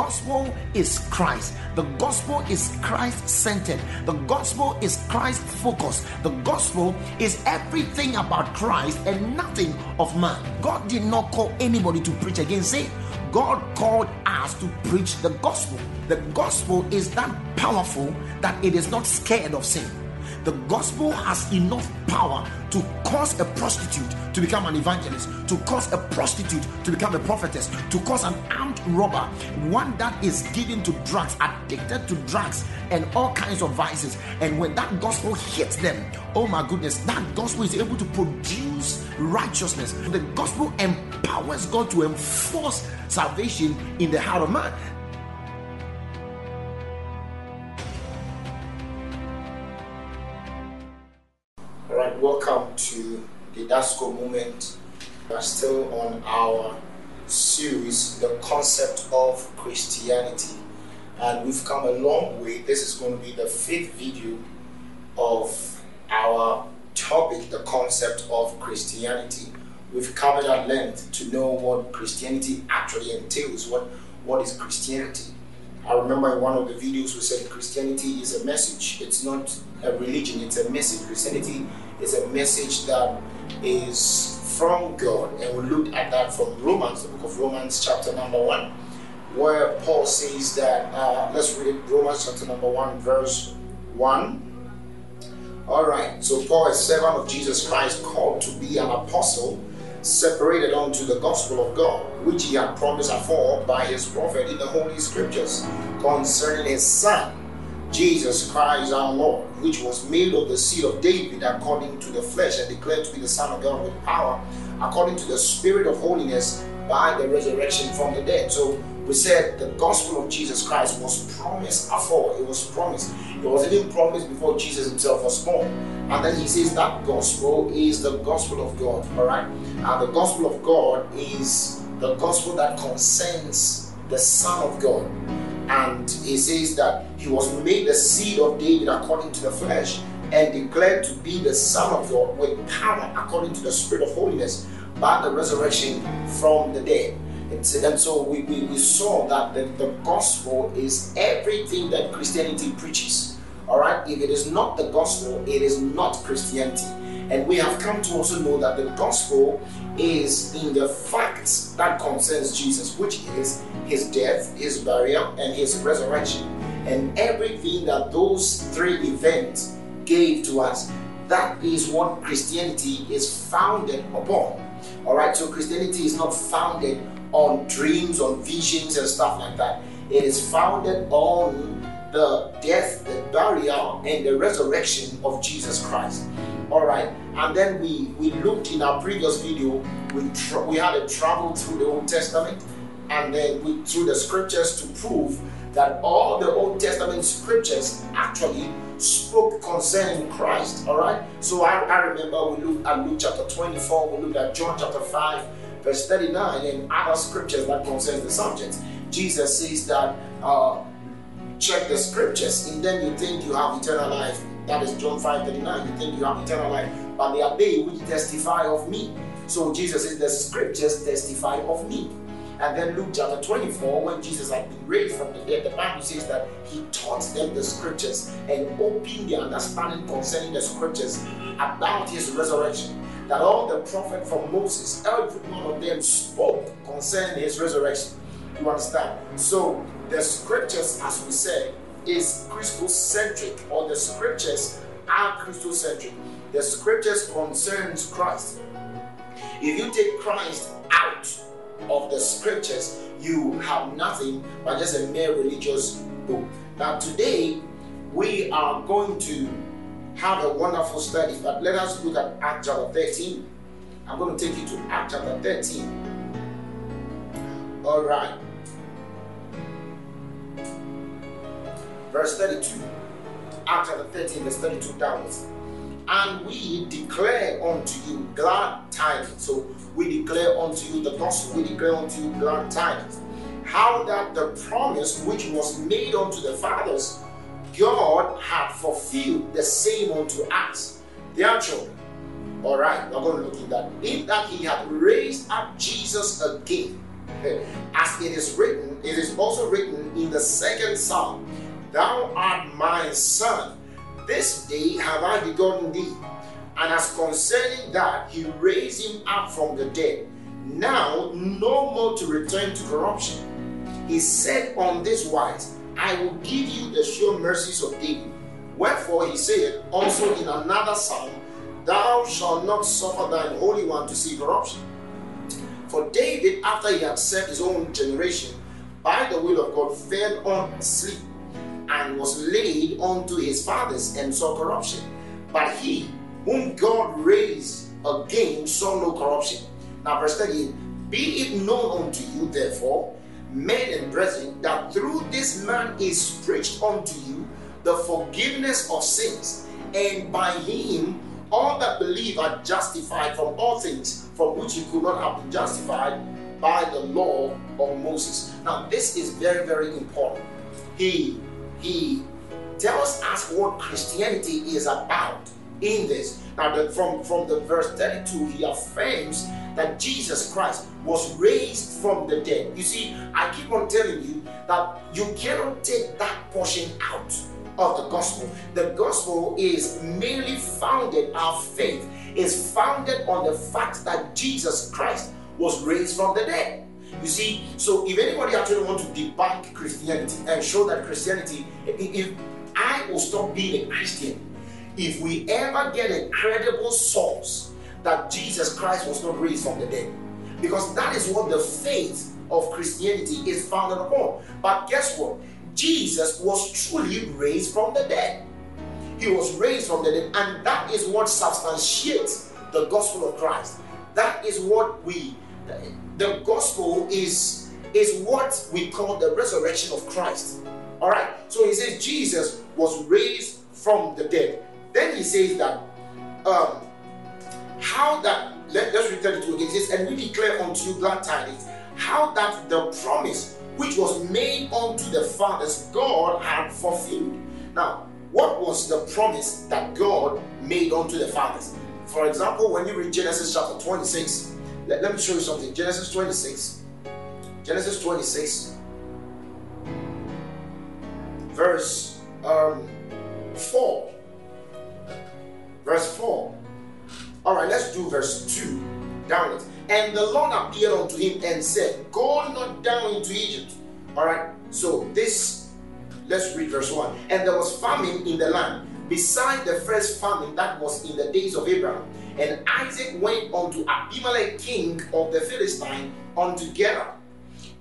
gospel is Christ. The gospel is Christ centered. The gospel is Christ focused. The gospel is everything about Christ and nothing of man. God did not call anybody to preach against sin. God called us to preach the gospel. The gospel is that powerful that it is not scared of sin. The gospel has enough power to cause a prostitute to become an evangelist, to cause a prostitute to become a prophetess, to cause an armed robber, one that is given to drugs, addicted to drugs and all kinds of vices. And when that gospel hits them, oh my goodness, that gospel is able to produce righteousness. The gospel empowers God to enforce salvation in the heart of man. To Didasko moment. We are still on our series, The Concept of Christianity. And we've come a long way. This is going to be the fifth video of our topic, the concept of Christianity. We've covered at length to know what Christianity actually entails. What, what is Christianity? I remember in one of the videos we said Christianity is a message. It's not a religion, it's a message. Christianity is a message that is from God. And we looked at that from Romans, the book of Romans, chapter number one, where Paul says that, uh, let's read Romans chapter number one, verse one. All right, so Paul, a servant of Jesus Christ, called to be an apostle, separated unto the gospel of God, which he had promised afore by his prophet in the Holy Scriptures, concerning his Son, Jesus Christ our Lord, which was made of the seed of David according to the flesh, and declared to be the Son of God with power, according to the Spirit of holiness, by the resurrection from the dead. So we said the gospel of Jesus Christ was promised afore. It was promised. It was even promised before Jesus himself was born. And then he says that gospel is the gospel of God. All right. And the gospel of God is the gospel that concerns the Son of God. And he says that he was made the seed of David according to the flesh and declared to be the Son of God with power according to the Spirit of holiness by the resurrection from the dead. And so we, we, we saw that the, the gospel is everything that Christianity preaches. All right, if it is not the gospel, it is not Christianity. And we have come to also know that the gospel is in the facts that concerns Jesus, which is his death, his burial, and his resurrection. And everything that those three events gave to us, that is what Christianity is founded upon. All right, so Christianity is not founded on dreams, on visions, and stuff like that. It is founded on the death, the burial, and the resurrection of Jesus Christ. All right, and then we we looked in our previous video. We tra- we had a travel through the Old Testament, and then we through the scriptures to prove that all the Old Testament scriptures actually spoke concerning Christ. All right, so I, I remember we looked at Luke chapter 24, we looked at John chapter 5, verse 39, and other scriptures that concerns the subject. Jesus says that. Uh, check the scriptures and then you think you have eternal life. That is John 5 39. You think you have eternal life, but they are they which testify of me. So Jesus says the scriptures testify of me. And then Luke chapter 24, when Jesus had been raised from the dead, the Bible says that he taught them the scriptures and opened their understanding concerning the scriptures about his resurrection. That all the prophet from Moses, every one of them spoke concerning his resurrection. You understand? So the scriptures, as we said, is Christocentric, or the scriptures are Christocentric. The scriptures concerns Christ. If you take Christ out of the scriptures, you have nothing but just a mere religious book. Now, today we are going to have a wonderful study, but let us look at Act chapter 13. I'm going to take you to Act chapter 13. All right. Verse 32. Acts chapter 13, verse 32 downwards. And we declare unto you glad tidings. So we declare unto you the gospel, we declare unto you glad tidings. How that the promise which was made unto the fathers, God had fulfilled the same unto us, their children. All right, we're going to look at that. In that he had raised up Jesus again, As it is written, it is also written in the second psalm Thou art my son, this day have I begotten thee. And as concerning that, he raised him up from the dead. Now, no more to return to corruption. He said on this wise, I will give you the sure mercies of David. Wherefore he said also in another psalm, Thou shalt not suffer thine Holy One to see corruption. For David, after he had served his own generation, by the will of God, fell on asleep and was laid unto his fathers and saw corruption. But he, whom God raised again, saw no corruption. Now, verse 38 Be it known unto you, therefore, men and brethren, that through this man is preached unto you the forgiveness of sins, and by him all that believe are justified from all things from which you could not have been justified by the law of Moses. Now, this is very, very important. He he tells us what Christianity is about in this. Now, the, from, from the verse 32, he affirms that Jesus Christ was raised from the dead. You see, I keep on telling you that you cannot take that portion out of the gospel. The gospel is merely founded, our faith is founded on the fact that Jesus Christ was raised from the dead. You see, so if anybody actually want to debunk Christianity and show that Christianity, if I will stop being a Christian, if we ever get a credible source that Jesus Christ was not raised from the dead, because that is what the faith of Christianity is founded upon. But guess what? Jesus was truly raised from the dead. He was raised from the dead, and that is what substantiates the gospel of Christ. That is what we the gospel is is what we call the resurrection of Christ. All right. So he says Jesus was raised from the dead. Then he says that um, how that let, us return it to again. He says, and we declare unto you glad tidings, how that the promise which was made unto the fathers God had fulfilled. Now, what was the promise that God made unto the fathers? For example, when you read Genesis chapter 26, let, let me show you something. Genesis 26. Genesis 26. Verse um, 4. Verse 4. All right, let's do verse 2 downwards. And the Lord appeared unto him and said, Go not down into Egypt. All right, so this, let's read verse 1. And there was famine in the land, beside the first famine that was in the days of Abraham. And Isaac went unto Abimelech, king of the Philistine, unto Gerar.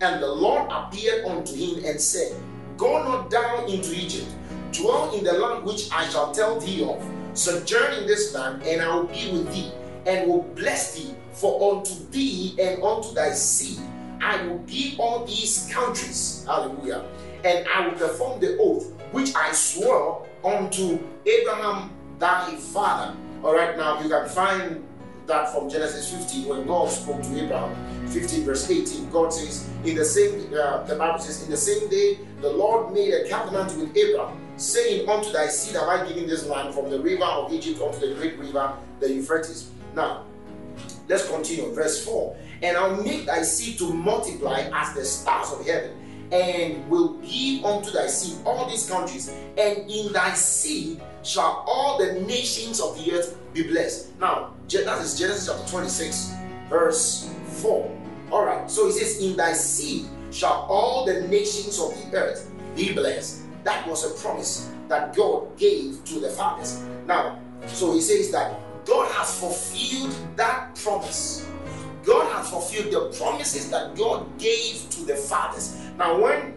And the Lord appeared unto him and said, Go not down into Egypt, dwell in the land which I shall tell thee of. Sojourn in this land, and I will be with thee, and will bless thee. For unto thee and unto thy seed I will give all these countries. Hallelujah. And I will perform the oath which I swore unto Abraham thy father all right, now you can find that from Genesis 15 when God spoke to Abraham. 15 verse 18, God says, in the same, uh, the Bible says, in the same day the Lord made a covenant with Abraham, saying, Unto thy seed have I given this land from the river of Egypt unto the great river, the Euphrates. Now, let's continue. Verse 4 And I'll make thy seed to multiply as the stars of heaven, and will give unto thy seed all these countries, and in thy seed shall all the nations of the earth be blessed. Now, that is Genesis chapter 26, verse 4. All right, so he says, In thy seed shall all the nations of the earth be blessed. That was a promise that God gave to the fathers. Now, so he says that God has fulfilled that promise. God has fulfilled the promises that God gave to the fathers. Now, when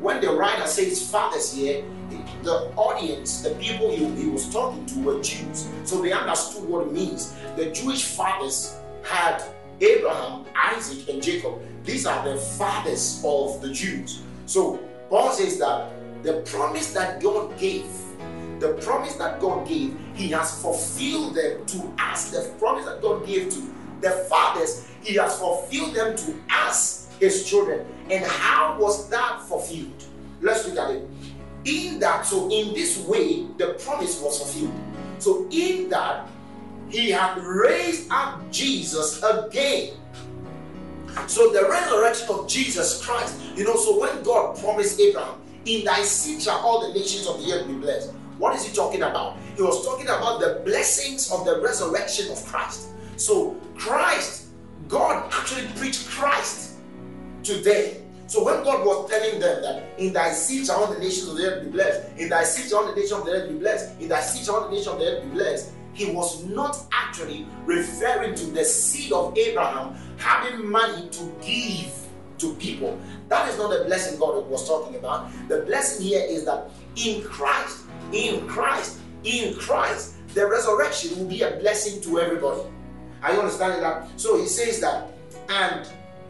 when the writer says fathers here, the audience, the people he, he was talking to were Jews. So they understood what it means. The Jewish fathers had Abraham, Isaac, and Jacob. These are the fathers of the Jews. So Paul says that the promise that God gave, the promise that God gave, He has fulfilled them to us. The promise that God gave to the fathers, He has fulfilled them to us, His children. And how was that fulfilled? Let's look at it in that, so in this way, the promise was fulfilled. So in that, he had raised up Jesus again. So the resurrection of Jesus Christ, you know, so when God promised Abraham, in thy seed shall all the nations of the earth be blessed. What is he talking about? He was talking about the blessings of the resurrection of Christ. So Christ, God actually preached Christ today. So when God was telling them that in thy seed shall all the nations of the earth be blessed, in thy seed shall all the nations of the earth be blessed, in thy seed shall all the nations of the earth be blessed, he was not actually referring to the seed of Abraham having money to give to people. That is not the blessing God was talking about. The blessing here is that in Christ, in Christ, in Christ, the resurrection will be a blessing to everybody. Are you understanding that? So he says that, and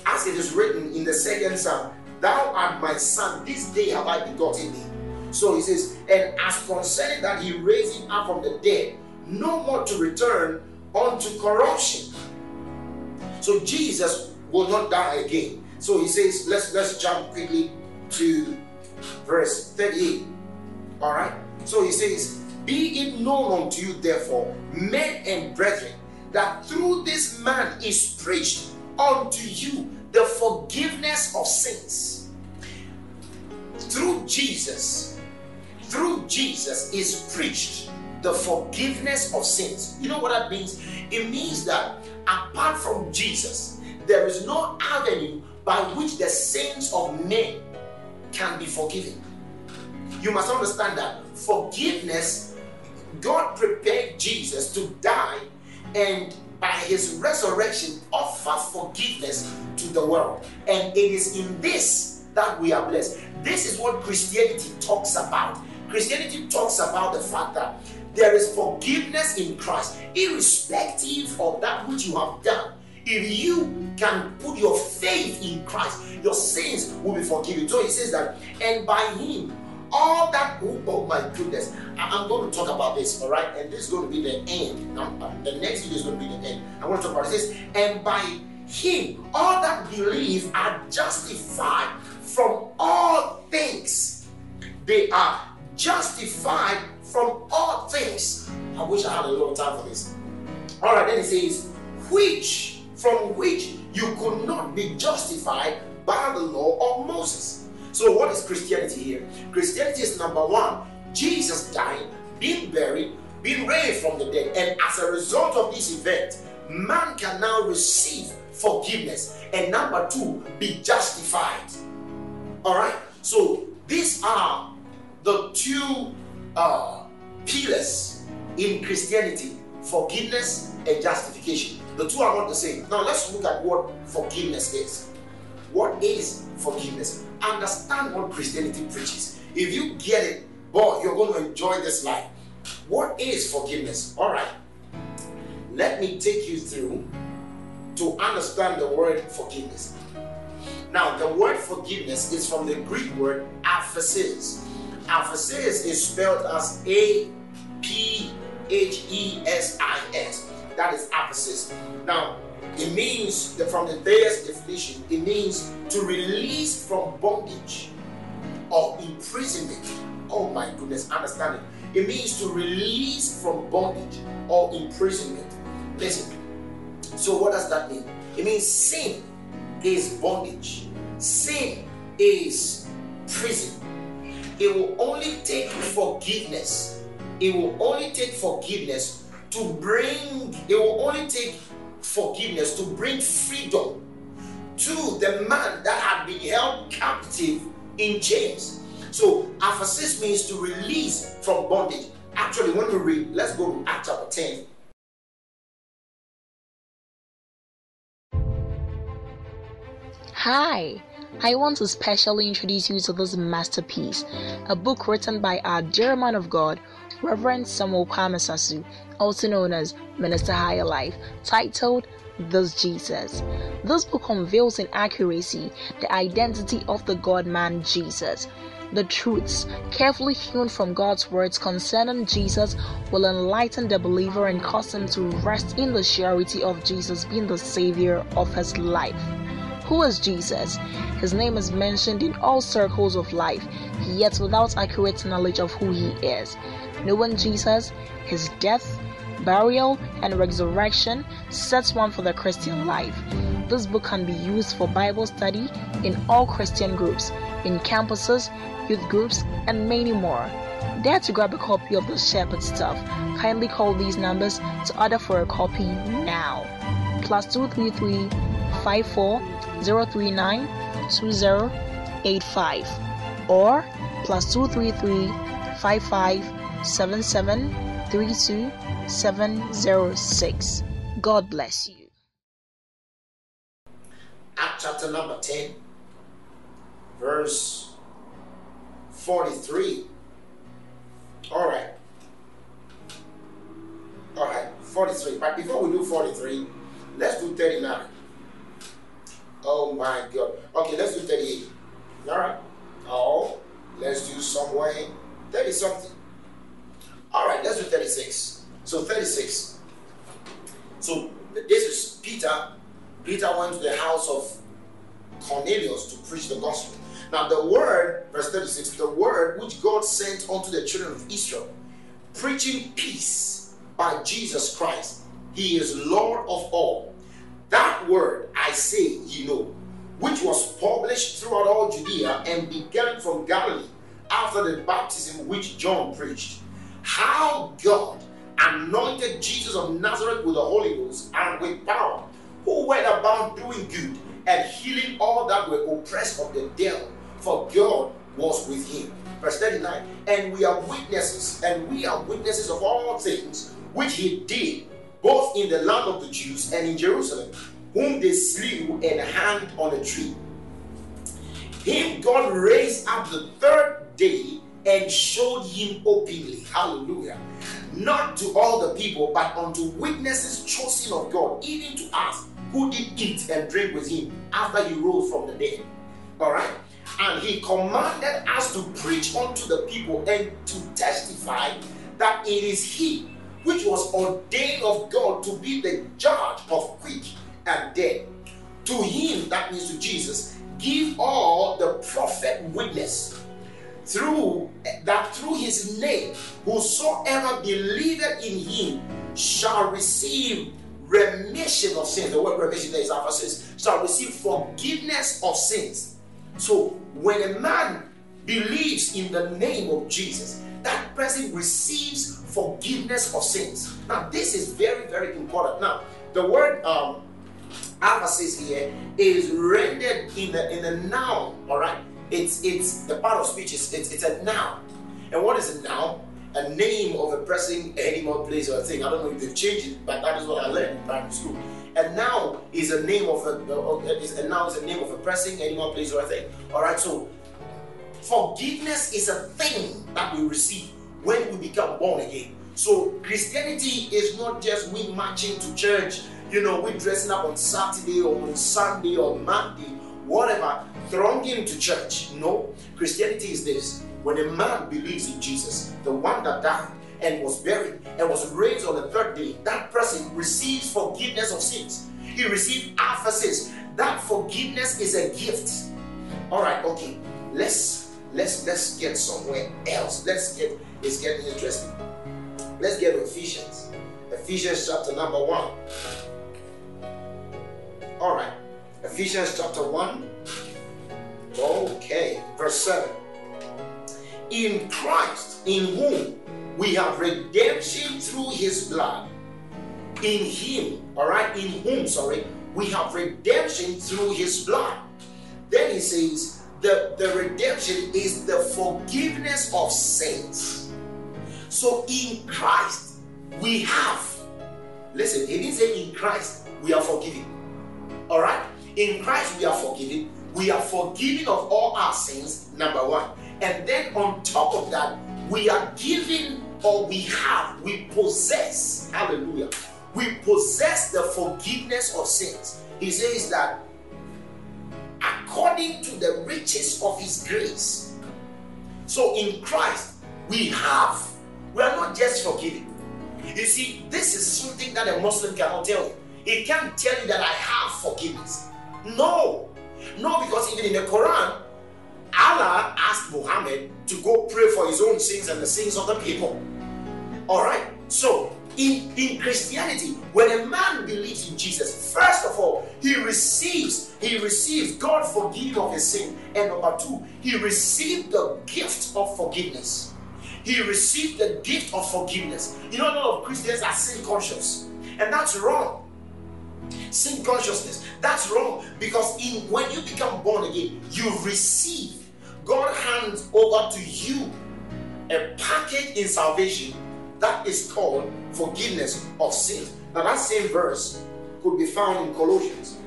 as it is written in the second psalm, Thou art my son, this day have I begotten thee. So he says, and as concerning that he raised him up from the dead, no more to return unto corruption. So Jesus will not die again. So he says, let's let's jump quickly to verse 38. All right. So he says, Be it known unto you, therefore, men and brethren, that through this man is preached unto you the forgiveness of sins. Through Jesus, through Jesus is preached the forgiveness of sins. You know what that means? It means that apart from Jesus, there is no avenue by which the sins of men can be forgiven. You must understand that forgiveness, God prepared Jesus to die and by his resurrection offer forgiveness to the world. And it is in this that we are blessed. This is what Christianity talks about. Christianity talks about the fact that there is forgiveness in Christ, irrespective of that which you have done. If you can put your faith in Christ, your sins will be forgiven. So he says that, and by him, all that, oh, oh my goodness, I, am going to talk about this, all right? And this is going to be the end. Now, uh, the next video is going to be the end. I want to talk about this. And by him, all that believe are justified from all things. They are justified from all things. I wish I had a little time for this. All right, then it says, which from which you could not be justified by the law of Moses. So, what is Christianity here? Christianity is number one, Jesus died, being buried, being raised from the dead, and as a result of this event, man can now receive forgiveness, and number two, be justified. All right, so these are the two uh, pillars in Christianity forgiveness and justification. The two are not the same. Now let's look at what forgiveness is. What is forgiveness? Understand what Christianity preaches. If you get it, boy, you're going to enjoy this life. What is forgiveness? All right. Let me take you through to understand the word forgiveness. Now, the word forgiveness is from the Greek word aphesis. Aphesis is spelled as A P H E S I S. That is aphesis. Now, it means that from the Thayer's definition, it means to release from bondage or imprisonment. Oh my goodness, understand it. It means to release from bondage or imprisonment. Listen. So, what does that mean? It means sin is bondage, sin is prison. It will only take forgiveness. It will only take forgiveness to bring, it will only take forgiveness to bring freedom to the man that had been held captive in chains. So, aphesis means to release from bondage. Actually, when we read, let's go to Acts chapter 10. Hi, I want to specially introduce you to this masterpiece, a book written by our dear man of God, Reverend Samuel Kwame also known as Minister Higher Life, titled This Jesus. This book unveils in accuracy the identity of the God man Jesus. The truths, carefully hewn from God's words concerning Jesus, will enlighten the believer and cause him to rest in the surety of Jesus being the Savior of his life. Who is Jesus? His name is mentioned in all circles of life, yet without accurate knowledge of who he is. Knowing Jesus, his death, burial, and resurrection sets one for the Christian life. this book can be used for Bible study in all Christian groups, in campuses, youth groups, and many more. Dare to grab a copy of the Shepherd Stuff. Kindly call these numbers to order for a copy now. Plus 233 54 039 2085 or plus 233 55 77 32 706. God bless you. Chapter number 10, verse 43. All right. All right, 43. But before we do 43, let's do 39. Oh my God. Okay, let's do 38. All right. Oh, let's do somewhere 30 something. All right, let's do 36. So 36. So this is Peter. Peter went to the house of Cornelius to preach the gospel. Now, the word, verse 36, the word which God sent unto the children of Israel, preaching peace by Jesus Christ. He is Lord of all. That word I say, you know, which was published throughout all Judea and began from Galilee after the baptism which John preached. How God anointed Jesus of Nazareth with the Holy Ghost and with power, who went about doing good and healing all that were oppressed of the devil, for God was with him. Verse 39 And we are witnesses, and we are witnesses of all things which he did, both in the land of the Jews and in Jerusalem, whom they slew and hanged on a tree. Him God raised up the third day and showed him openly. Hallelujah. Not to all the people, but unto witnesses chosen of God, even to us who did eat and drink with him after he rose from the dead. All right. And he commanded us to preach unto the people and to testify that it is he which was ordained of God to be the judge of quick and dead. To him, that means to Jesus, give all the prophet witness through that through his name whosoever believeth in him shall receive remission of sins. The word remission there is aphesis, shall receive forgiveness of sins. So when a man believes in the name of Jesus, that person receives forgiveness of sins. Now, this is very, very important. Now, the word um, aphesis here is rendered in the in the noun. All right, it's it's the part of speech is it's, it's a noun. And what is a noun? A name of a person, animal, place, or a thing. I don't know if they've changed it, but that is what I learned in primary school. A noun is a name of a is a noun is a name of a person, animal, place, or a thing. All right, so forgiveness is a thing that we receive when we become born again. So Christianity is not just we marching to church, you know, we dressing up on Saturday or on Sunday or Monday, whatever, thronging to church. No, Christianity is this. When a man believes in Jesus, the one that died and was buried and was raised on the third day, that person receives forgiveness of sins. He received aphesis. That forgiveness is a gift. All right, okay. Let's let's let's get somewhere else. Let's get it's getting interesting. Let's get to Ephesians. Ephesians chapter number one. All right. Ephesians chapter 1. Okay. Verse 7. In Christ, in whom we have redemption through his blood. In him, all right, in whom, sorry, we have redemption through his blood. Then he says, the, the redemption is the forgiveness of sins. So in Christ, we have, listen, he didn't say in Christ we are forgiven. All right? In Christ we are forgiven. We are forgiven of all our sins, number one. And then on top of that, we are given or we have, we possess, hallelujah, we possess the forgiveness of sins. He says that according to the riches of his grace. So in Christ, we have, we are not just forgiven. You see, this is something that a Muslim cannot tell you. He can't tell you that I have forgiveness. No. No, because even in the Quran, Allah asked Muhammad to go pray for his own sins and the sins of the people. All right. So, in, in Christianity, when a man believes in Jesus, first of all, he receives, he receives God forgiving of his sin. And number two, he received the gift of forgiveness. He received the gift of forgiveness. You know, a lot of Christians are sin conscious, and that's wrong. Sin consciousness, that's wrong because in when you become born again, you receive. God hands over to you a package in salvation that is called forgiveness of sins. Now, that same verse could be found in Colossians.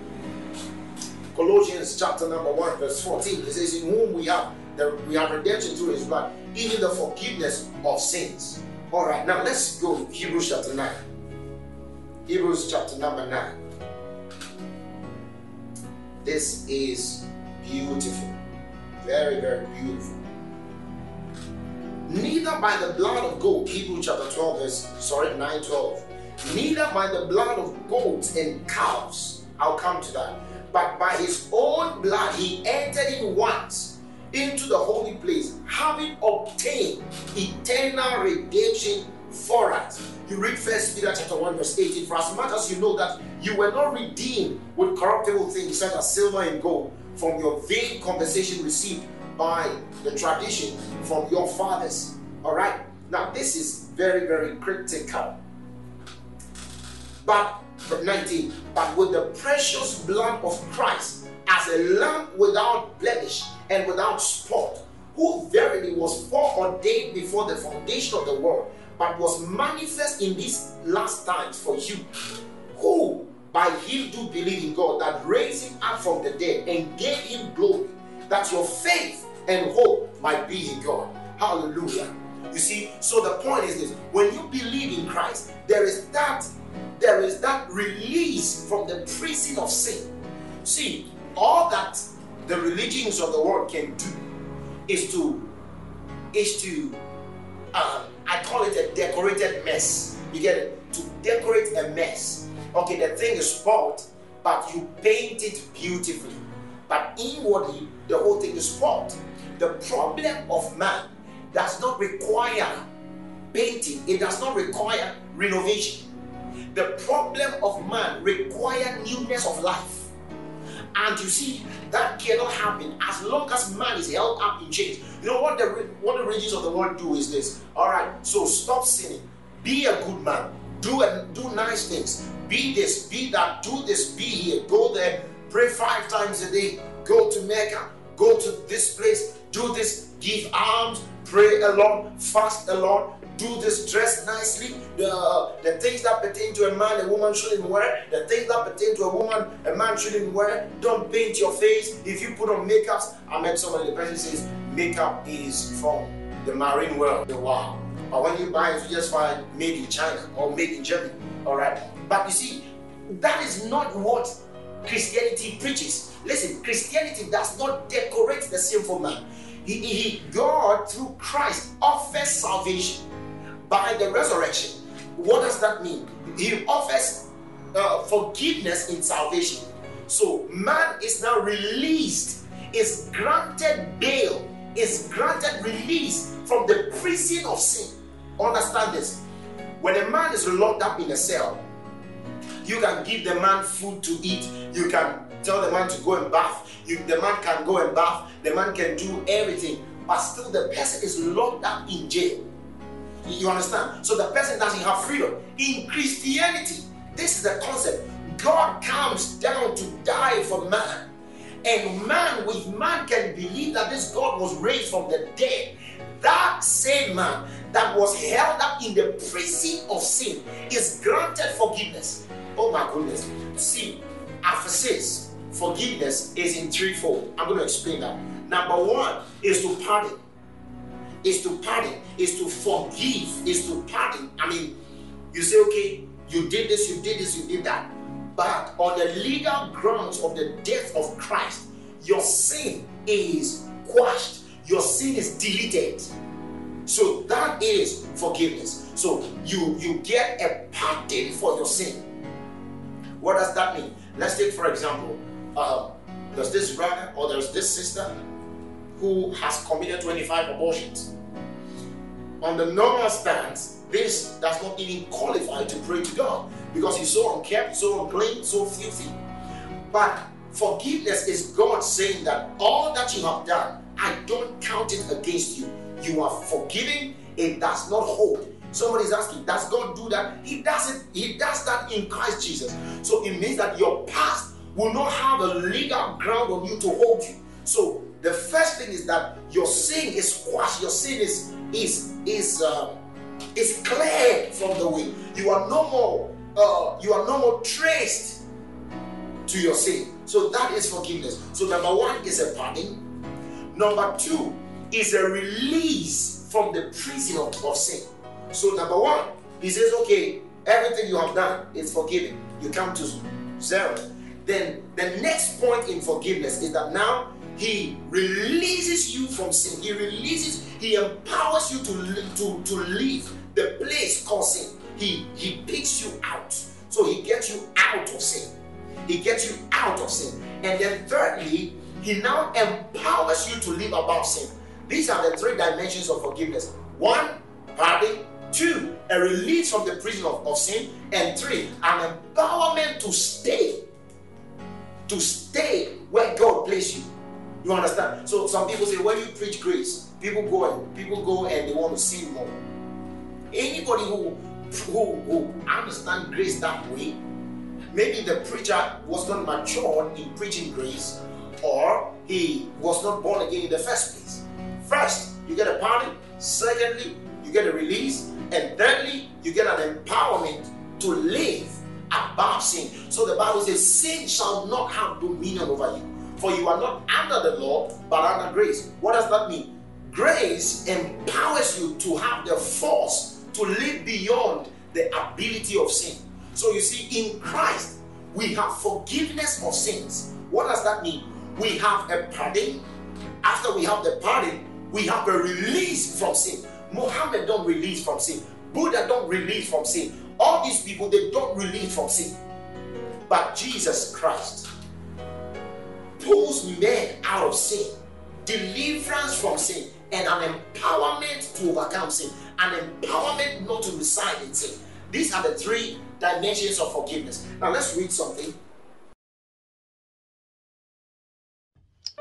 Colossians chapter number 1, verse 14. It says, In whom we have the, we have redemption through his blood, even the forgiveness of sins. All right, now let's go Hebrews chapter 9. Hebrews chapter number 9. This is beautiful. Very, very beautiful neither by the blood of goat, Hebrew chapter 12, verse sorry, 9 12, neither by the blood of goats and calves, I'll come to that, but by his own blood he entered in once into the holy place, having obtained eternal redemption for us. You read First Peter chapter 1, verse 18. For as much as you know that you were not redeemed with corruptible things such as silver and gold from your vain conversation received by the tradition from your fathers. All right. Now, this is very, very critical. But, 19, but with the precious blood of Christ as a lamb without blemish and without spot, who verily was foreordained before the foundation of the world, but was manifest in these last times for you, who by him do believe in God that raised him up from the dead and gave him glory, that your faith and hope might be in God. Hallelujah. You see, so the point is this when you believe in Christ, there is that there is that release from the prison of sin. See, all that the religions of the world can do is to is to um, I call it a decorated mess. You get it? To decorate a mess. Okay, the thing is spoiled, but you paint it beautifully. But inwardly, the whole thing is spoiled. The problem of man does not require painting, it does not require renovation. The problem of man requires newness of life. And you see, that cannot happen as long as man is held up in chains. You know what the what the religions of the world do is this. All right, so stop sinning. Be a good man. Do and do nice things. Be this, be that, do this, be here, go there, pray five times a day, go to Mecca, go to this place, do this, give alms, pray alone, fast alone, do this, dress nicely. The, the things that pertain to a man, a woman shouldn't wear. The things that pertain to a woman, a man shouldn't wear. Don't paint your face. If you put on makeups, I met somebody, the person says makeup is from the marine world. The wow. But when you buy it, you just find made in China or made in Germany. All right. But you see, that is not what Christianity preaches. Listen, Christianity does not decorate the sinful man. He, he, God, through Christ, offers salvation by the resurrection. What does that mean? He offers uh, forgiveness in salvation. So man is now released, is granted bail, is granted release from the prison of sin. Understand this. When a man is locked up in a cell, you can give the man food to eat, you can tell the man to go and bath, you, the man can go and bath, the man can do everything, but still the person is locked up in jail. You understand? So the person doesn't have freedom. In Christianity, this is the concept. God comes down to die for man. And man with man can believe that this God was raised from the dead. That same man that was held up in the prison of sin is granted forgiveness. Oh my goodness. See, Aphesis forgiveness is in threefold. I'm going to explain that. Number one is to pardon. Is to pardon. Is to forgive. Is to pardon. I mean, you say, okay, you did this, you did this, you did that. But on the legal grounds of the death of Christ, your sin is quashed, your sin is deleted. So that is forgiveness. So you you get a pardon for your sin. What does that mean? Let's take for example, uh, there's this brother or there's this sister who has committed 25 abortions. On the normal stance, this does not even qualify to pray to God because he's so unkept, so unclean, so filthy. But forgiveness is God saying that all that you have done, I don't count it against you. You are forgiven, it does not hold. Somebody's asking, does God do that? He does it, He does that in Christ Jesus. So it means that your past will not have a legal ground on you to hold you. So the first thing is that your sin is squashed, your sin is is is uh, is cleared from the way. You are no more uh, you are no more traced to your sin. So that is forgiveness. So number one is a pardon. Number two is a release from the prison of, of sin. So number one, he says, okay, everything you have done is forgiven. You come to zero. Then the next point in forgiveness is that now he releases you from sin. He releases, he empowers you to, to, to leave the place called sin. He, he picks you out. So he gets you out of sin. He gets you out of sin. And then thirdly, he now empowers you to live above sin. These are the three dimensions of forgiveness. One, pardon. Two, a release from the prison of, of sin. And three, an empowerment to stay. To stay where God placed you. You understand? So some people say when you preach grace, people go and people go and they want to sin more. Anybody who who, who understand grace that way, maybe the preacher was not mature in preaching grace, or he was not born again in the first place. First, you get a pardon. Secondly, you get a release. And thirdly, you get an empowerment to live above sin. So the Bible says, Sin shall not have dominion over you. For you are not under the law, but under grace. What does that mean? Grace empowers you to have the force to live beyond the ability of sin. So you see, in Christ, we have forgiveness of sins. What does that mean? We have a pardon. After we have the pardon, we have a release from sin. Muhammad don't release from sin. Buddha don't release from sin. All these people, they don't release from sin. But Jesus Christ pulls men out of sin, deliverance from sin, and an empowerment to overcome sin, an empowerment not to reside in sin. These are the three dimensions of forgiveness. Now let's read something.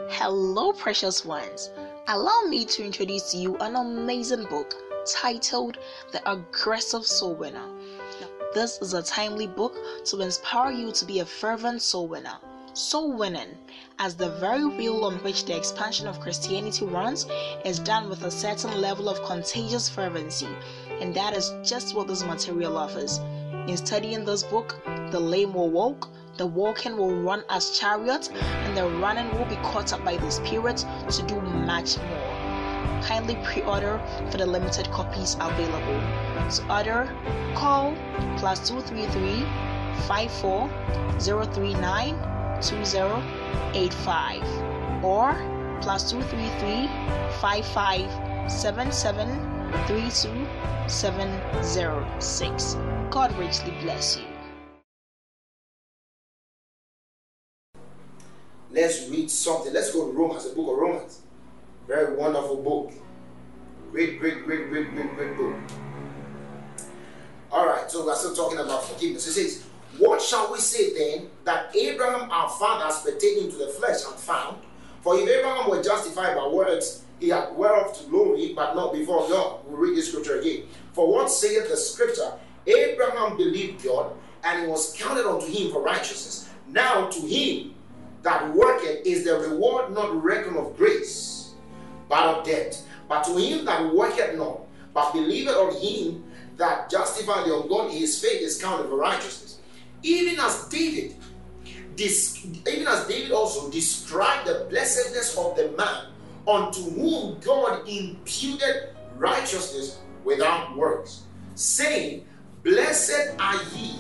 Hello, precious ones. Allow me to introduce you an amazing book titled The Aggressive Soul Winner. This is a timely book to inspire you to be a fervent soul winner. Soul winning, as the very wheel on which the expansion of Christianity runs, is done with a certain level of contagious fervency, and that is just what this material offers. In studying this book, the lame will walk, the walking will run as chariots, and the running will be caught up by the Spirit to do much more. Kindly pre order for the limited copies available. To order, call plus 233 54 039 2085 or plus 233 55 77 32706. God richly bless you. Let's read something. Let's go to Romans, the book of Romans. Very wonderful book. Great, great, great, great, great, great book. All right, so we're still talking about forgiveness. It says, What shall we say then that Abraham our father pertaining to the flesh had found? For if Abraham were justified by works, he had whereof to glory, but not before God. We'll read this scripture again. For what saith the scripture? Abraham believed God, and it was counted unto him for righteousness. Now to him that worketh is the reward not reckoned of grace, but of debt. But to him that worketh not, but believeth on him that justified the ungodly, his faith is counted for righteousness. Even as David, even as David also described the blessedness of the man unto whom God imputed righteousness without works, saying, Blessed are ye,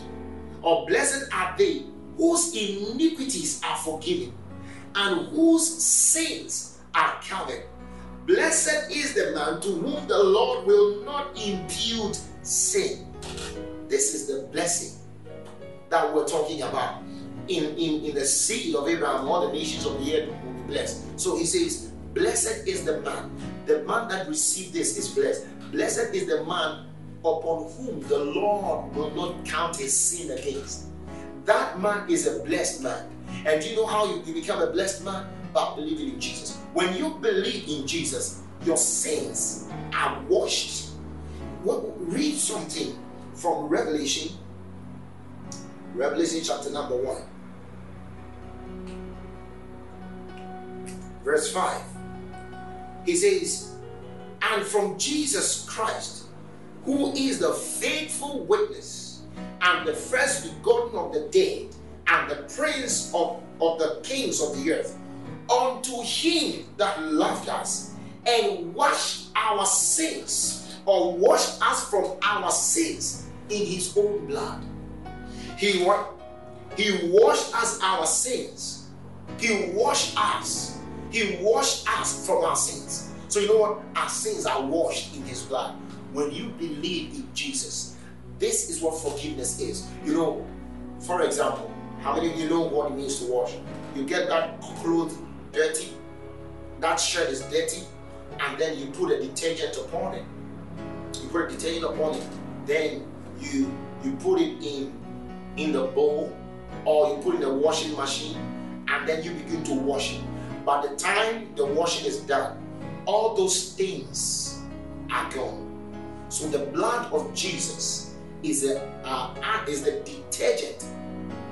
or blessed are they whose iniquities are forgiven and whose sins are covered. Blessed is the man to whom the Lord will not impute sin. This is the blessing that we're talking about. In, in, in the seed of Abraham, all the nations of the earth will be blessed. So he says, Blessed is the man. The man that received this is blessed. Blessed is the man upon whom the Lord will not count his sin against. That man is a blessed man. And do you know how you, become a blessed man? By believing in Jesus. When you believe in Jesus, your sins are washed. What, read something from Revelation, Revelation chapter number 1, verse 5. He says, And from Jesus Christ, who is the faithful witness and the first begotten of the dead and the prince of, of the kings of the earth, unto him that loved us and washed our sins or washed us from our sins in his own blood. He, he washed us our sins. He washed us. He washed us from our sins. So you know what? Our sins are washed in his blood. When you believe in Jesus, this is what forgiveness is. You know, for example, how many of you know what it means to wash? You get that clothes dirty, that shirt is dirty, and then you put a detergent upon it. You put a detergent upon it, then you you put it in in the bowl or you put in the washing machine, and then you begin to wash it. By the time the washing is done, all those stains are gone. So the blood of Jesus is a uh, is the detergent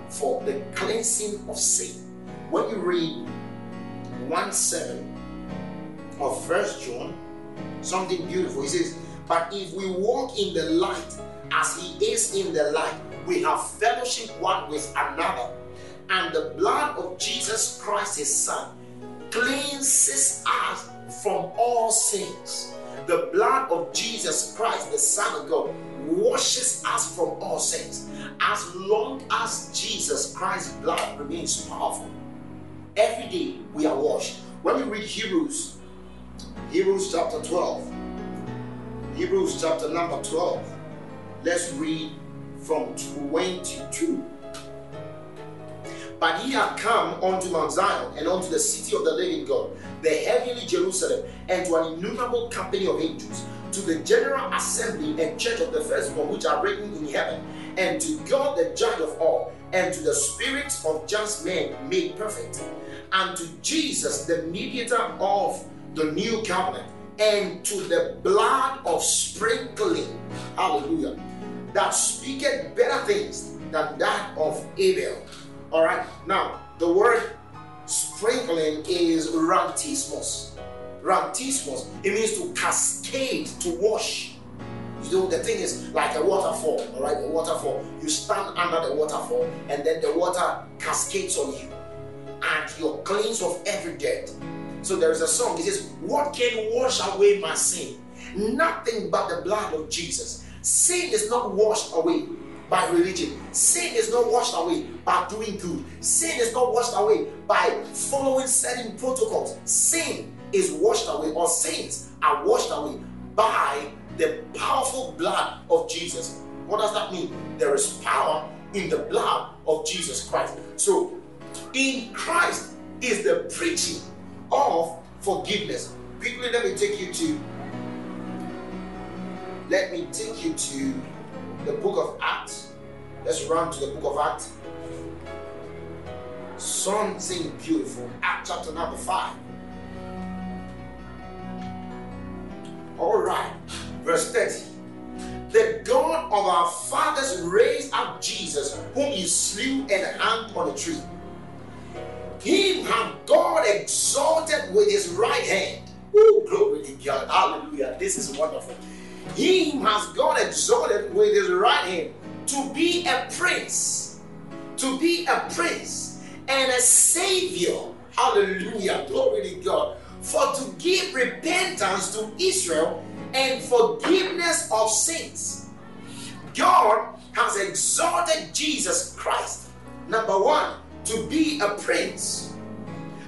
for the cleansing of sin. When you read 1 7 of First John, something beautiful. He says, But if we walk in the light as he is in the light, we have fellowship one with another. And the blood of Jesus Christ, his Son, cleanses us from all sins. The blood of Jesus Christ, the Son of God, washes us from all sins. As long as Jesus Christ's blood remains powerful, every day we are washed. When we read Hebrews, Hebrews chapter 12, Hebrews chapter number 12, let's read from 22. But he had come unto Mount Zion and unto the city of the living God, the heavenly Jerusalem, and to an innumerable company of angels, to the general assembly and church of the firstborn which are written in heaven, and to God the judge of all, and to the spirits of just men made perfect, and to Jesus the mediator of the new covenant, and to the blood of that speaketh better things than that of Abel all right. Now, the word sprinkling is rantismos. Rantismos. It means to cascade, to wash. You know, the thing is like a waterfall. All right, a waterfall. You stand under the waterfall, and then the water cascades on you, and you're cleansed of every dirt. So there is a song. It says, "What can wash away my sin? Nothing but the blood of Jesus." Sin is not washed away by religion. Sin is not washed away by doing good. Sin is not washed away by following certain protocols. Sin is washed away, or sins are washed away by the powerful blood of Jesus. What does that mean? There is power in the blood of Jesus Christ. So, in Christ is the preaching of forgiveness. Quickly, let me take you to. Let me take you to the book of Acts. Let's run to the book of Acts. Something beautiful. Acts chapter number 5. All right, verse 30. The God of our fathers raised up Jesus, whom you slew and hung on a tree. Him have God exalted with his right hand. Oh, glory to God. Hallelujah. This is wonderful. Him has God exalted with his right hand to be a prince, to be a prince and a savior. Hallelujah. Glory to God. For to give repentance to Israel and forgiveness of sins. God has exalted Jesus Christ, number one, to be a prince.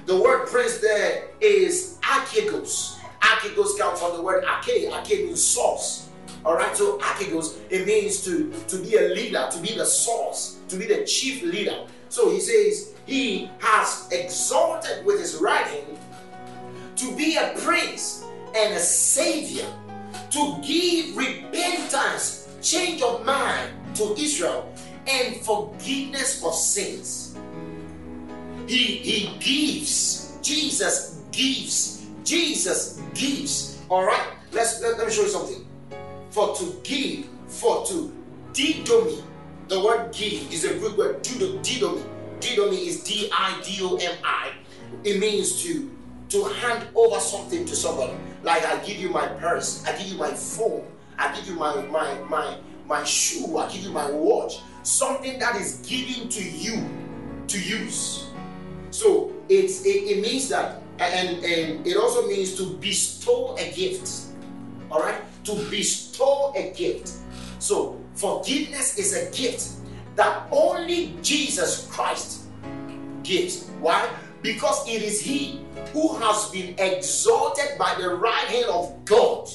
The word prince there is archegos. Archegos comes from the word arche. Arche means source. All right, so archegos, it means to, to be a leader, to be the source, to be the chief leader. So he says, He has exalted with his right hand to be a prince and a savior. to give repentance, change of mind to Israel, and forgiveness of sins. He, he gives. Jesus gives. Jesus gives. All right? Let's let, let me show you something. For to give, for to didomi. The word give is a Greek word. Didomi. Didomi is D-I-D-O-M-I. It means to to hand over something to somebody. Like I give you my purse, I give you my phone, I give you my my my my shoe, I give you my watch. Something that is given to you to use. So it's it, it means that and and it also means to bestow a gift. All right? To bestow a gift. So forgiveness is a gift that only Jesus Christ gives. Why? Because it is He who has been exalted by the right hand of God.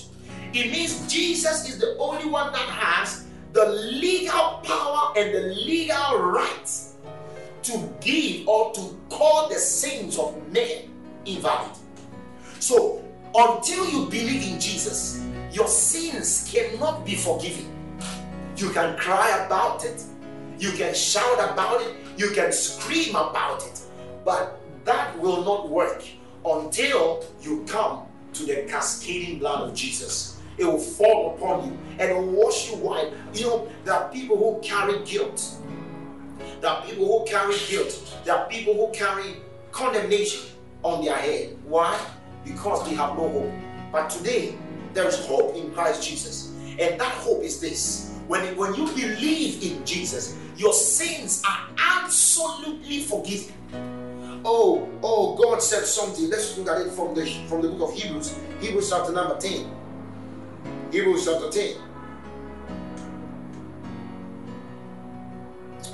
It means Jesus is the only one that has the legal power and the legal right to give or to call the sins of men invalid. So, until you believe in Jesus, your sins cannot be forgiven. You can cry about it, you can shout about it, you can scream about it, but that will not work until you come to the cascading blood of Jesus. It will fall upon you and it will wash you white. You know, there are people who carry guilt. There are people who carry guilt. There are people who carry condemnation on their head. Why? Because they have no hope. But today, there is hope in Christ Jesus. And that hope is this when, when you believe in Jesus, your sins are absolutely forgiven. Oh, oh, God said something. Let's look at it from the from the book of Hebrews. Hebrews chapter number 10. Hebrews chapter 10.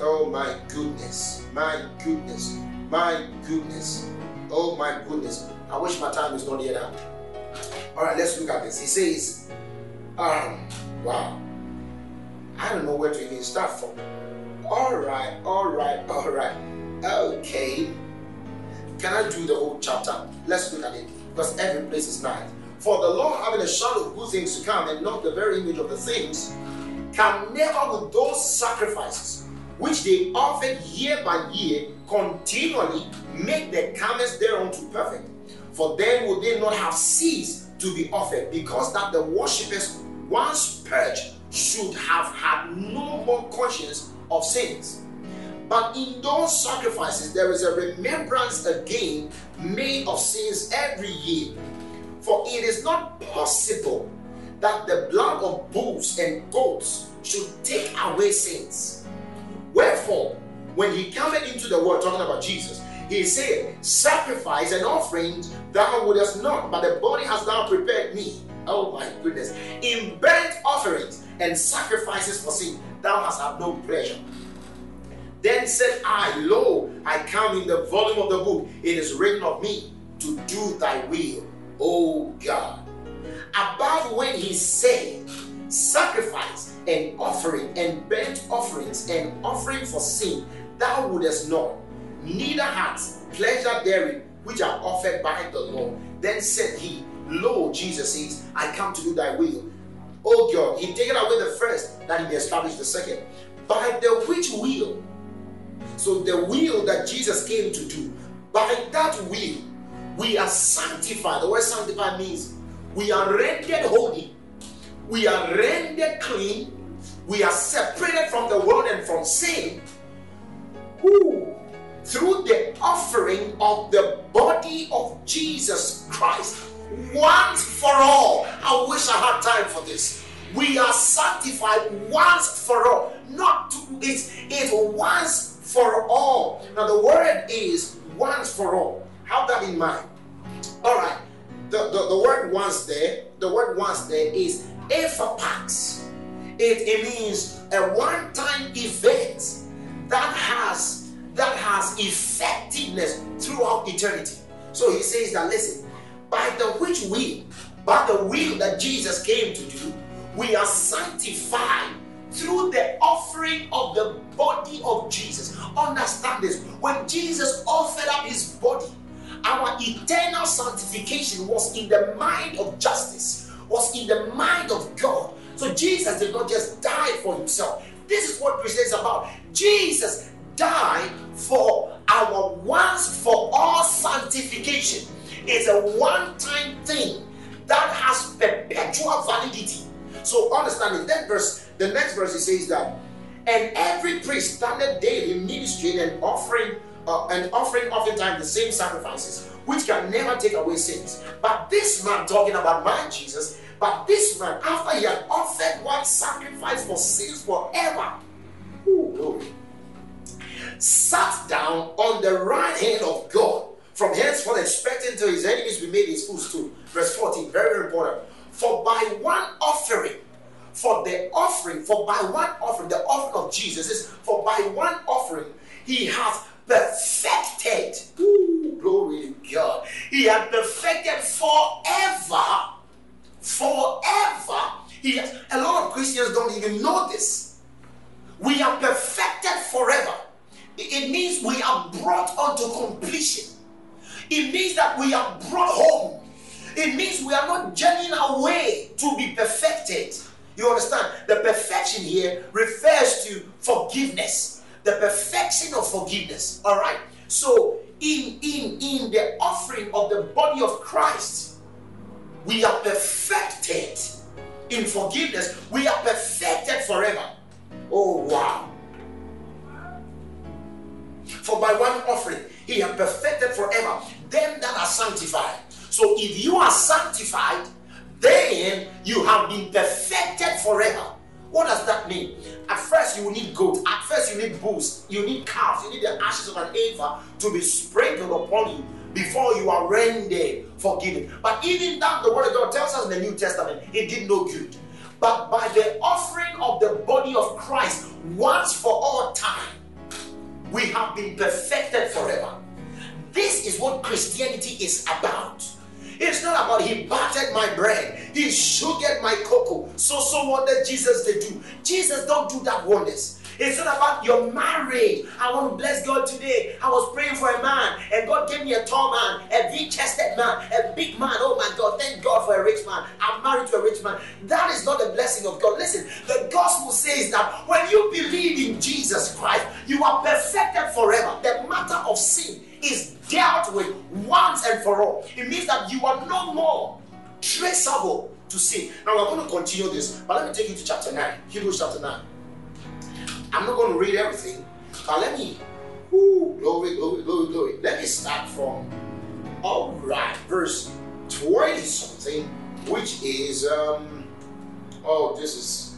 Oh my goodness, my goodness, my goodness, oh my goodness. I wish my time is not yet up. All right, let's look at this. He says, um, wow, I don't know where to even start from. All right, all right, all right. Okay. Can I do the whole chapter? Let's look at it because every place is nice. For the Lord having a shadow of good things to come and not the very image of the things, can never with those sacrifices which they offered year by year continually make the comers thereunto perfect. For then would they not have ceased to be offered, because that the worshippers once purged should have had no more conscience of sins. But in those sacrifices, there is a remembrance again made of sins every year. For it is not possible that the blood of bulls and goats should take away sins. Wherefore, when he came into the world, talking about Jesus, he said, Sacrifice and offerings thou wouldest not, but the body hast thou prepared me. Oh my goodness. In burnt offerings and sacrifices for sin, thou hast had no pleasure. Then said I, Lo, I come in the volume of the book. It is written of me to do thy will, O God. Above when he said, Sacrifice and offering and burnt offerings and offering for sin, thou wouldest not, neither hadst pleasure therein, which are offered by the Lord. Then said he, Lo, Jesus says, I come to do thy will. O God, he taken away the first, that he may establish the second. By the which will so, the will that Jesus came to do, by that will, we are sanctified. The word sanctified means we are rendered holy, we are rendered clean, we are separated from the world and from sin. Who, through the offering of the body of Jesus Christ, once for all. I wish I had time for this. We are sanctified once for all. Not to, it's, it's once for all. Now, the word is once for all. Have that in mind. All right. The, the, the word once there, the word once there is ephapax. It, it means a one-time event that has that has effectiveness throughout eternity. So he says that listen, by the which will, by the will that Jesus came to do, we are sanctified through the offering of the body of Jesus. Understand this. When Jesus offered up his body, our eternal sanctification was in the mind of justice. Was in the mind of God. So Jesus did not just die for himself. This is what Christianity is about. Jesus died for our once for all sanctification. It's a one time thing that has perpetual validity. So understand it. Verse, the next verse it says that, and every priest standeth daily ministering and offering uh, and offering oftentimes the same sacrifices, which can never take away sins. But this man, talking about my Jesus, but this man, after he had offered one sacrifice for sins forever, ooh, sat down on the right hand of God. From henceforth, expecting till his enemies be made his footstool. Verse 14, very, very important. For by one offering, for the offering, for by one offering, the offering of Jesus is for by one offering, he has perfected. Ooh, glory to God. He had perfected forever. Forever. He has, a lot of Christians don't even know this. We are perfected forever. It means we are brought unto completion. It means that we are brought home. It means we are not journeying our way to be perfected. You understand? The perfection here refers to forgiveness. The perfection of forgiveness. All right. So in in in the offering of the body of Christ, we are perfected in forgiveness. We are perfected forever. Oh wow. For by one offering he has perfected forever them that are sanctified. So if you are sanctified, then you have been perfected forever. What does that mean? At first, you need goat. At first, you need bulls. You need calves. You need the ashes of an heifer to be sprinkled upon you before you are rendered forgiven. But even that, the Word of God tells us in the New Testament, it did no good. But by the offering of the body of Christ once for all time, we have been perfected forever. This is what Christianity is about. It's not about he battered my bread, he sugared my cocoa. So so what did Jesus they do? Jesus don't do that wonders. It's not about your marriage. I want to bless God today. I was praying for a man, and God gave me a tall man, a big chested man, a big man. Oh my God, thank God for a rich man. I'm married to a rich man. That is not the blessing of God. Listen, the gospel says that when you believe in Jesus Christ, you are perfected forever. The matter of sin is dealt with once and for all. It means that you are no more traceable to sin. Now we're going to continue this, but let me take you to chapter 9, Hebrews chapter 9. I'm not going to read everything, but let me, whoo, glory, glory, glory, glory. Let me start from, all right, verse 20 something, which is, um, oh, this is,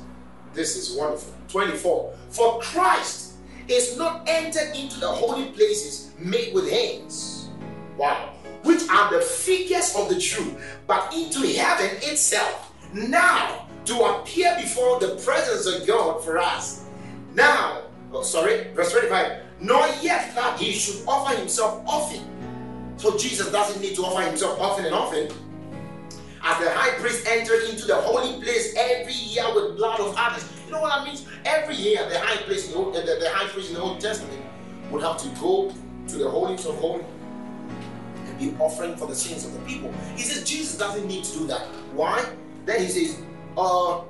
this is wonderful. 24. For Christ is not entered into the holy places made with hands. Wow. Which are the figures of the true, but into heaven itself. Now to appear before the presence of God for us now, oh, sorry, verse 25. Nor yet that he should offer himself often. So Jesus doesn't need to offer himself often and often. As the high priest entered into the holy place every year with blood of others. You know what that means? Every year, the high priest, the, the, the high priest in the Old Testament would have to go to the holies of holy and be offering for the sins of the people. He says Jesus doesn't need to do that. Why? Then he says, uh,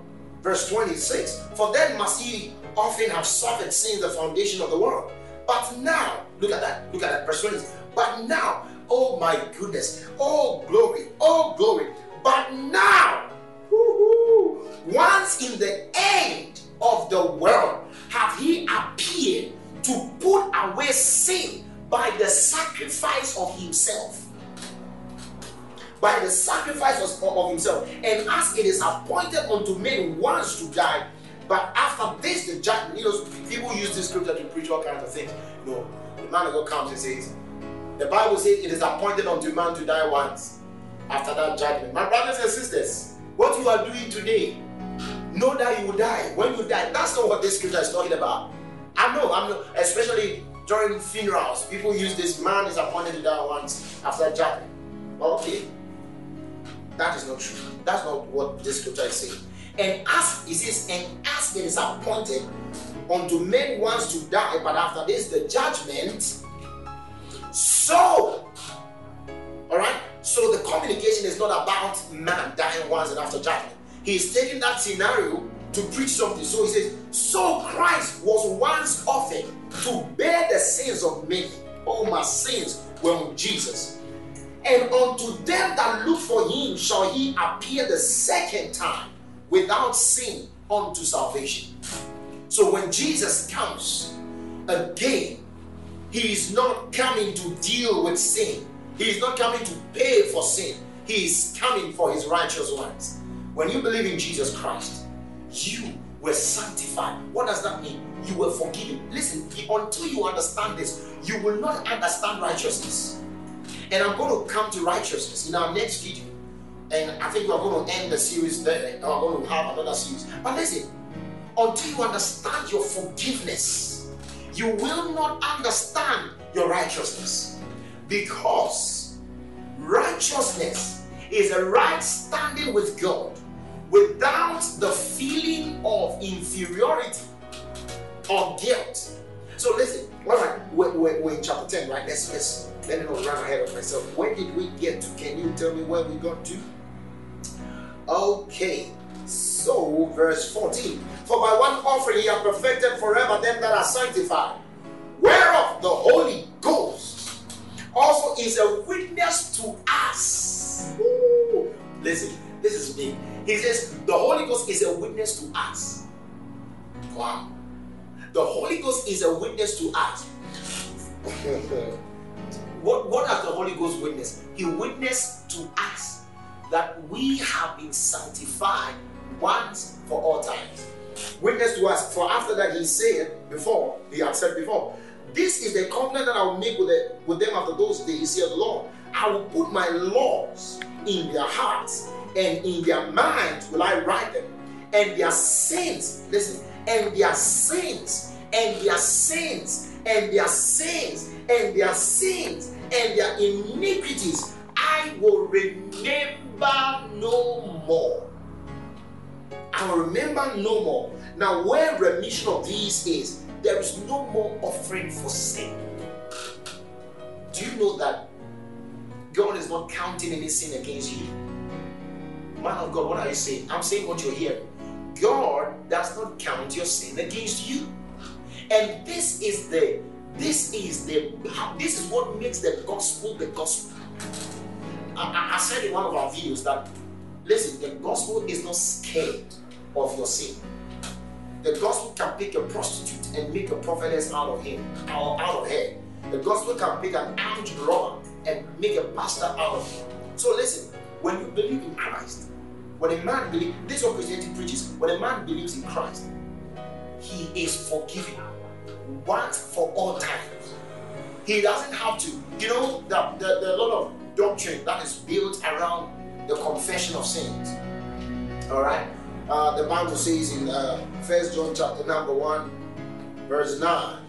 verse 26, for then must he often have suffered since the foundation of the world. But now, look at that, look at that, verse 20. But now, oh my goodness, oh glory, oh glory. But now, once in the end of the world, have he appeared to put away sin by the sacrifice of himself. By the sacrifice of, himself. And as it is appointed unto men once to die, but after this, the judgment, you know, people use this scripture to preach all kinds of things. You know, the man of God comes and says, the Bible says it is appointed unto man to die once. After that judgment. My brothers and sisters, what you are doing today, know that you will die. When you die, that's not what this scripture is talking about. I know, I'm not, especially during funerals, people use this man is appointed to die once after judgment. Okay. That is not true. That's not what this scripture is saying. And as it says, and as it is appointed unto men once to die, but after this the judgment. So, all right. So the communication is not about man dying once and after judgment. He's taking that scenario to preach something. So he says, So Christ was once offered to bear the sins of many. All my sins were on Jesus. And unto them that look for him shall he appear the second time without sin unto salvation. So when Jesus comes again, he is not coming to deal with sin. He is not coming to pay for sin. He is coming for his righteous ones. When you believe in Jesus Christ, you were sanctified. What does that mean? You were forgiven. Listen, until you understand this, you will not understand righteousness. And I'm going to come to righteousness in our next video. And I think we're going to end the series there. We're going to have another series. But listen, until you understand your forgiveness, you will not understand your righteousness. Because righteousness is a right standing with God without the feeling of inferiority or guilt. So listen, all right, we're, we're, we're in chapter 10, right? Let's, let's let me not run ahead of myself. Where did we get to? Can you tell me where we got to? Okay, so verse 14. For by one offering he hath perfected forever them that are sanctified, whereof the Holy Ghost also is a witness to us. Ooh. Listen, this is me. He says, The Holy Ghost is a witness to us. Wow. The Holy Ghost is a witness to us. what, what has the Holy Ghost witnessed? He witnessed to us that we have been sanctified once for all times. Witness to us, for after that he said before, he had said before, this is the covenant that I will make with, the, with them after those days, said the Lord. I will put my laws in their hearts, and in their minds will I write them. And their sins, listen, and their sins, and their sins, and their sins, and their sins, and their iniquities I will remember no more. I will remember no more. Now, where remission of these is, there is no more offering for sin. Do you know that God is not counting any sin against you? Man of God, what are you saying? I'm saying what you're hearing. God does not count your sin against you. And this is the this is the this is what makes the gospel the gospel. I, I said in one of our videos that listen, the gospel is not scared of your sin. The gospel can pick a prostitute and make a prophetess out of him or out of her. The gospel can pick an armed robber and make a pastor out of him. So listen, when you believe in Christ, when a man believes, this is what Christianity preaches. When a man believes in Christ, he is forgiven once for all time. He doesn't have to, you know, the, the, the lot of doctrine that is built around the confession of sins. All right. Uh, the Bible says in uh, First John chapter number one, verse nine.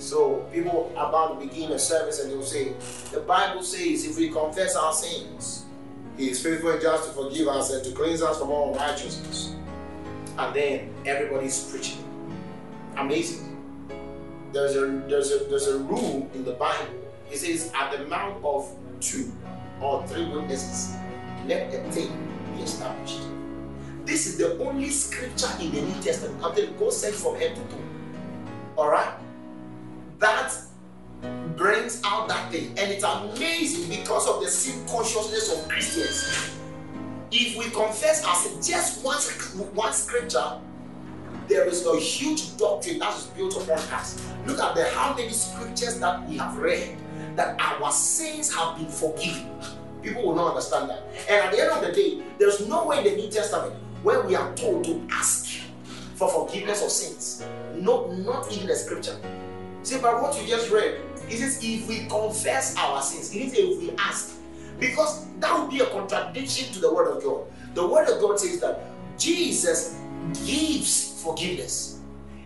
So people about to begin a service and they'll say, the Bible says if we confess our sins, He is faithful and just to forgive us and to cleanse us from all unrighteousness. And then everybody's preaching. Amazing. There's a there's a there's a rule in the Bible It says, at the mouth of two or three witnesses, let the thing be established. This is the only scripture in the New Testament until God said from head to toe. Alright? That brings out that thing. And it's amazing because of the sin consciousness of Christians. If we confess as just one, one scripture, there is a huge doctrine that is built upon us. Look at the how many scriptures that we have read that our sins have been forgiven. People will not understand that. And at the end of the day, there's no way in the New Testament where we are told to ask for forgiveness of sins. No, not even the scripture. See, but what you just read, it says if we confess our sins, it didn't if we ask. Because that would be a contradiction to the word of God. The word of God says that Jesus gives forgiveness.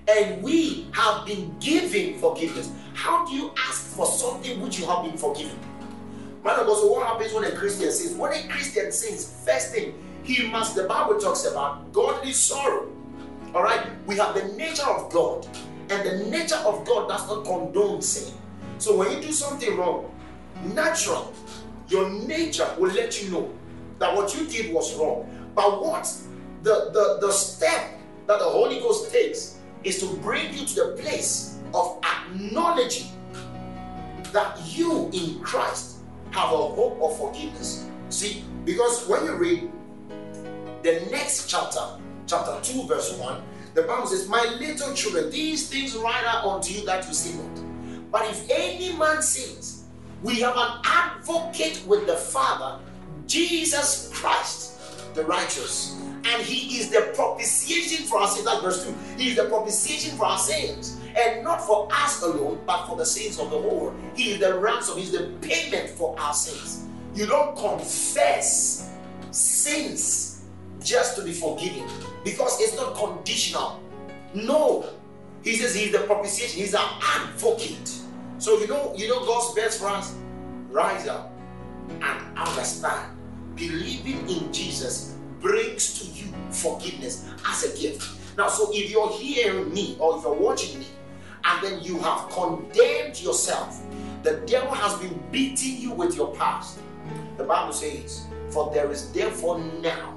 And we have been given forgiveness. How do you ask for something which you have been forgiven? Man of God, so what happens when a Christian sins? When a Christian sins, first thing, he must, the Bible talks about godly sorrow. All right? We have the nature of God, and the nature of God does not condone sin. So when you do something wrong, natural, Your nature will let you know that what you did was wrong. But what the, the, the step that the Holy Ghost takes is to bring you to the place of acknowledging that you in Christ have a hope of forgiveness. See, because when you read the next chapter, chapter 2, verse 1, the Bible says, My little children, these things write out unto you that you sin not. But if any man sins, we have an advocate with the Father, Jesus Christ, the righteous. And he is the propitiation for our sins. That's verse 2. He is the propitiation for our sins. And not for us alone, but for the sins of the whole. He is the ransom, He is the payment for our sins. You don't confess sins just to be forgiven because it's not conditional. No. He says he's the propitiation, he's our advocate. So you know, you know God's best friends, rise up and understand. Believing in Jesus brings to you forgiveness as a gift. Now, so if you're hearing me or if you're watching me, and then you have condemned yourself, the devil has been beating you with your past. The Bible says, For there is therefore now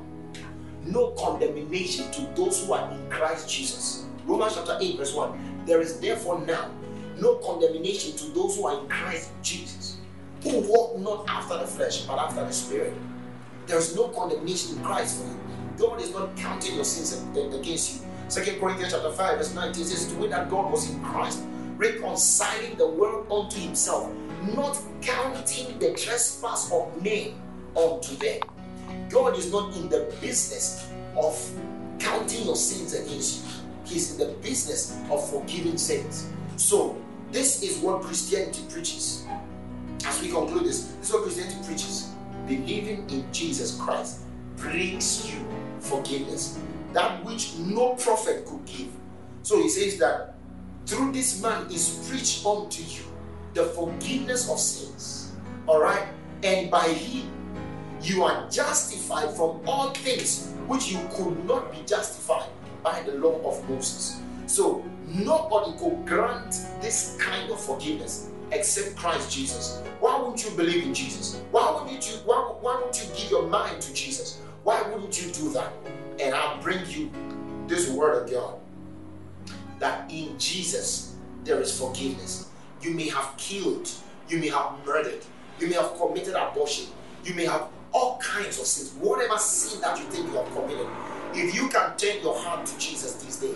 no condemnation to those who are in Christ Jesus. Romans chapter 8, verse 1. There is therefore now no condemnation to those who are in Christ Jesus, who walk not after the flesh, but after the Spirit. There is no condemnation in Christ for you. God is not counting your sins against you. Second Corinthians chapter 5, verse 19 says, To wit that God was in Christ, reconciling the world unto himself, not counting the trespass of men unto them. God is not in the business of counting your sins against you. He's in the business of forgiving sins. So, this is what Christianity preaches. As we conclude this, this is what Christianity preaches. Believing in Jesus Christ brings you forgiveness, that which no prophet could give. So he says that through this man is preached unto you the forgiveness of sins. All right, and by him you are justified from all things which you could not be justified by the law of Moses. So nobody could grant this kind of forgiveness except Christ Jesus. Why wouldn't you believe in Jesus? Why wouldn't you why, why wouldn't you give your mind to Jesus? Why wouldn't you do that? And I'll bring you this word of God that in Jesus there is forgiveness. You may have killed, you may have murdered, you may have committed abortion, you may have all kinds of sins, whatever sin that you think you have committed. If you can turn your heart to Jesus this day,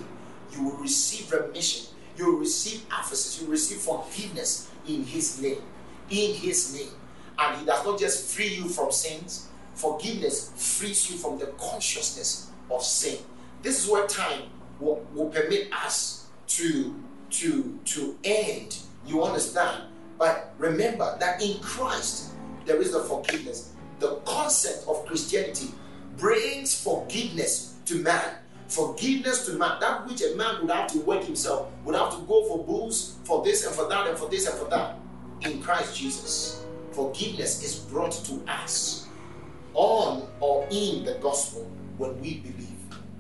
you will receive remission, you will receive aphesis, you will receive forgiveness in His name. In His name. And He does not just free you from sins, forgiveness frees you from the consciousness of sin. This is where time will, will permit us to, to, to end. You understand? But remember that in Christ there is the forgiveness. The concept of Christianity brings forgiveness to man. Forgiveness to man. That which a man would have to work himself, would have to go for booze, for this and for that, and for this and for that. In Christ Jesus, forgiveness is brought to us on or in the gospel when we believe.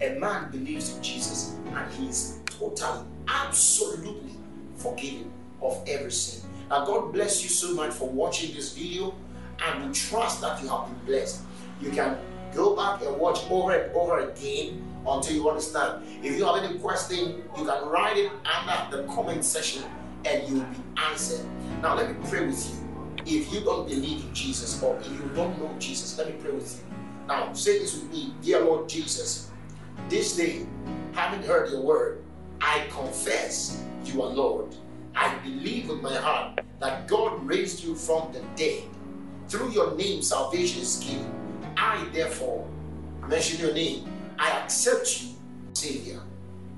A man believes in Jesus and he is totally, absolutely forgiven of every sin. Now, God bless you so much for watching this video, and we trust that you have been blessed. You can go back and watch over and over again until you understand. If you have any question, you can write it under the comment section and you will be answered. Now, let me pray with you. If you don't believe in Jesus or if you don't know Jesus, let me pray with you. Now, say this with me Dear Lord Jesus, this day, having heard your word, I confess you are Lord. I believe with my heart that God raised you from the dead. Through your name, salvation is given. I, therefore, mention your name. I accept you, Savior.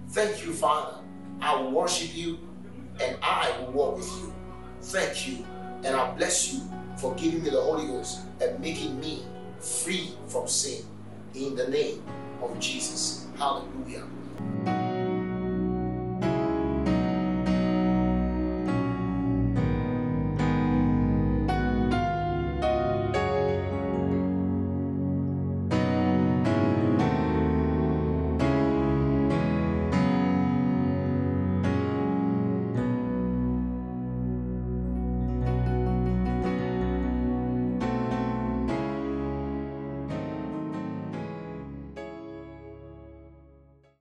Thank you, Father. I will worship you and I will walk with you. Thank you, and I bless you for giving me the Holy Ghost and making me free from sin. In the name of Jesus. Hallelujah.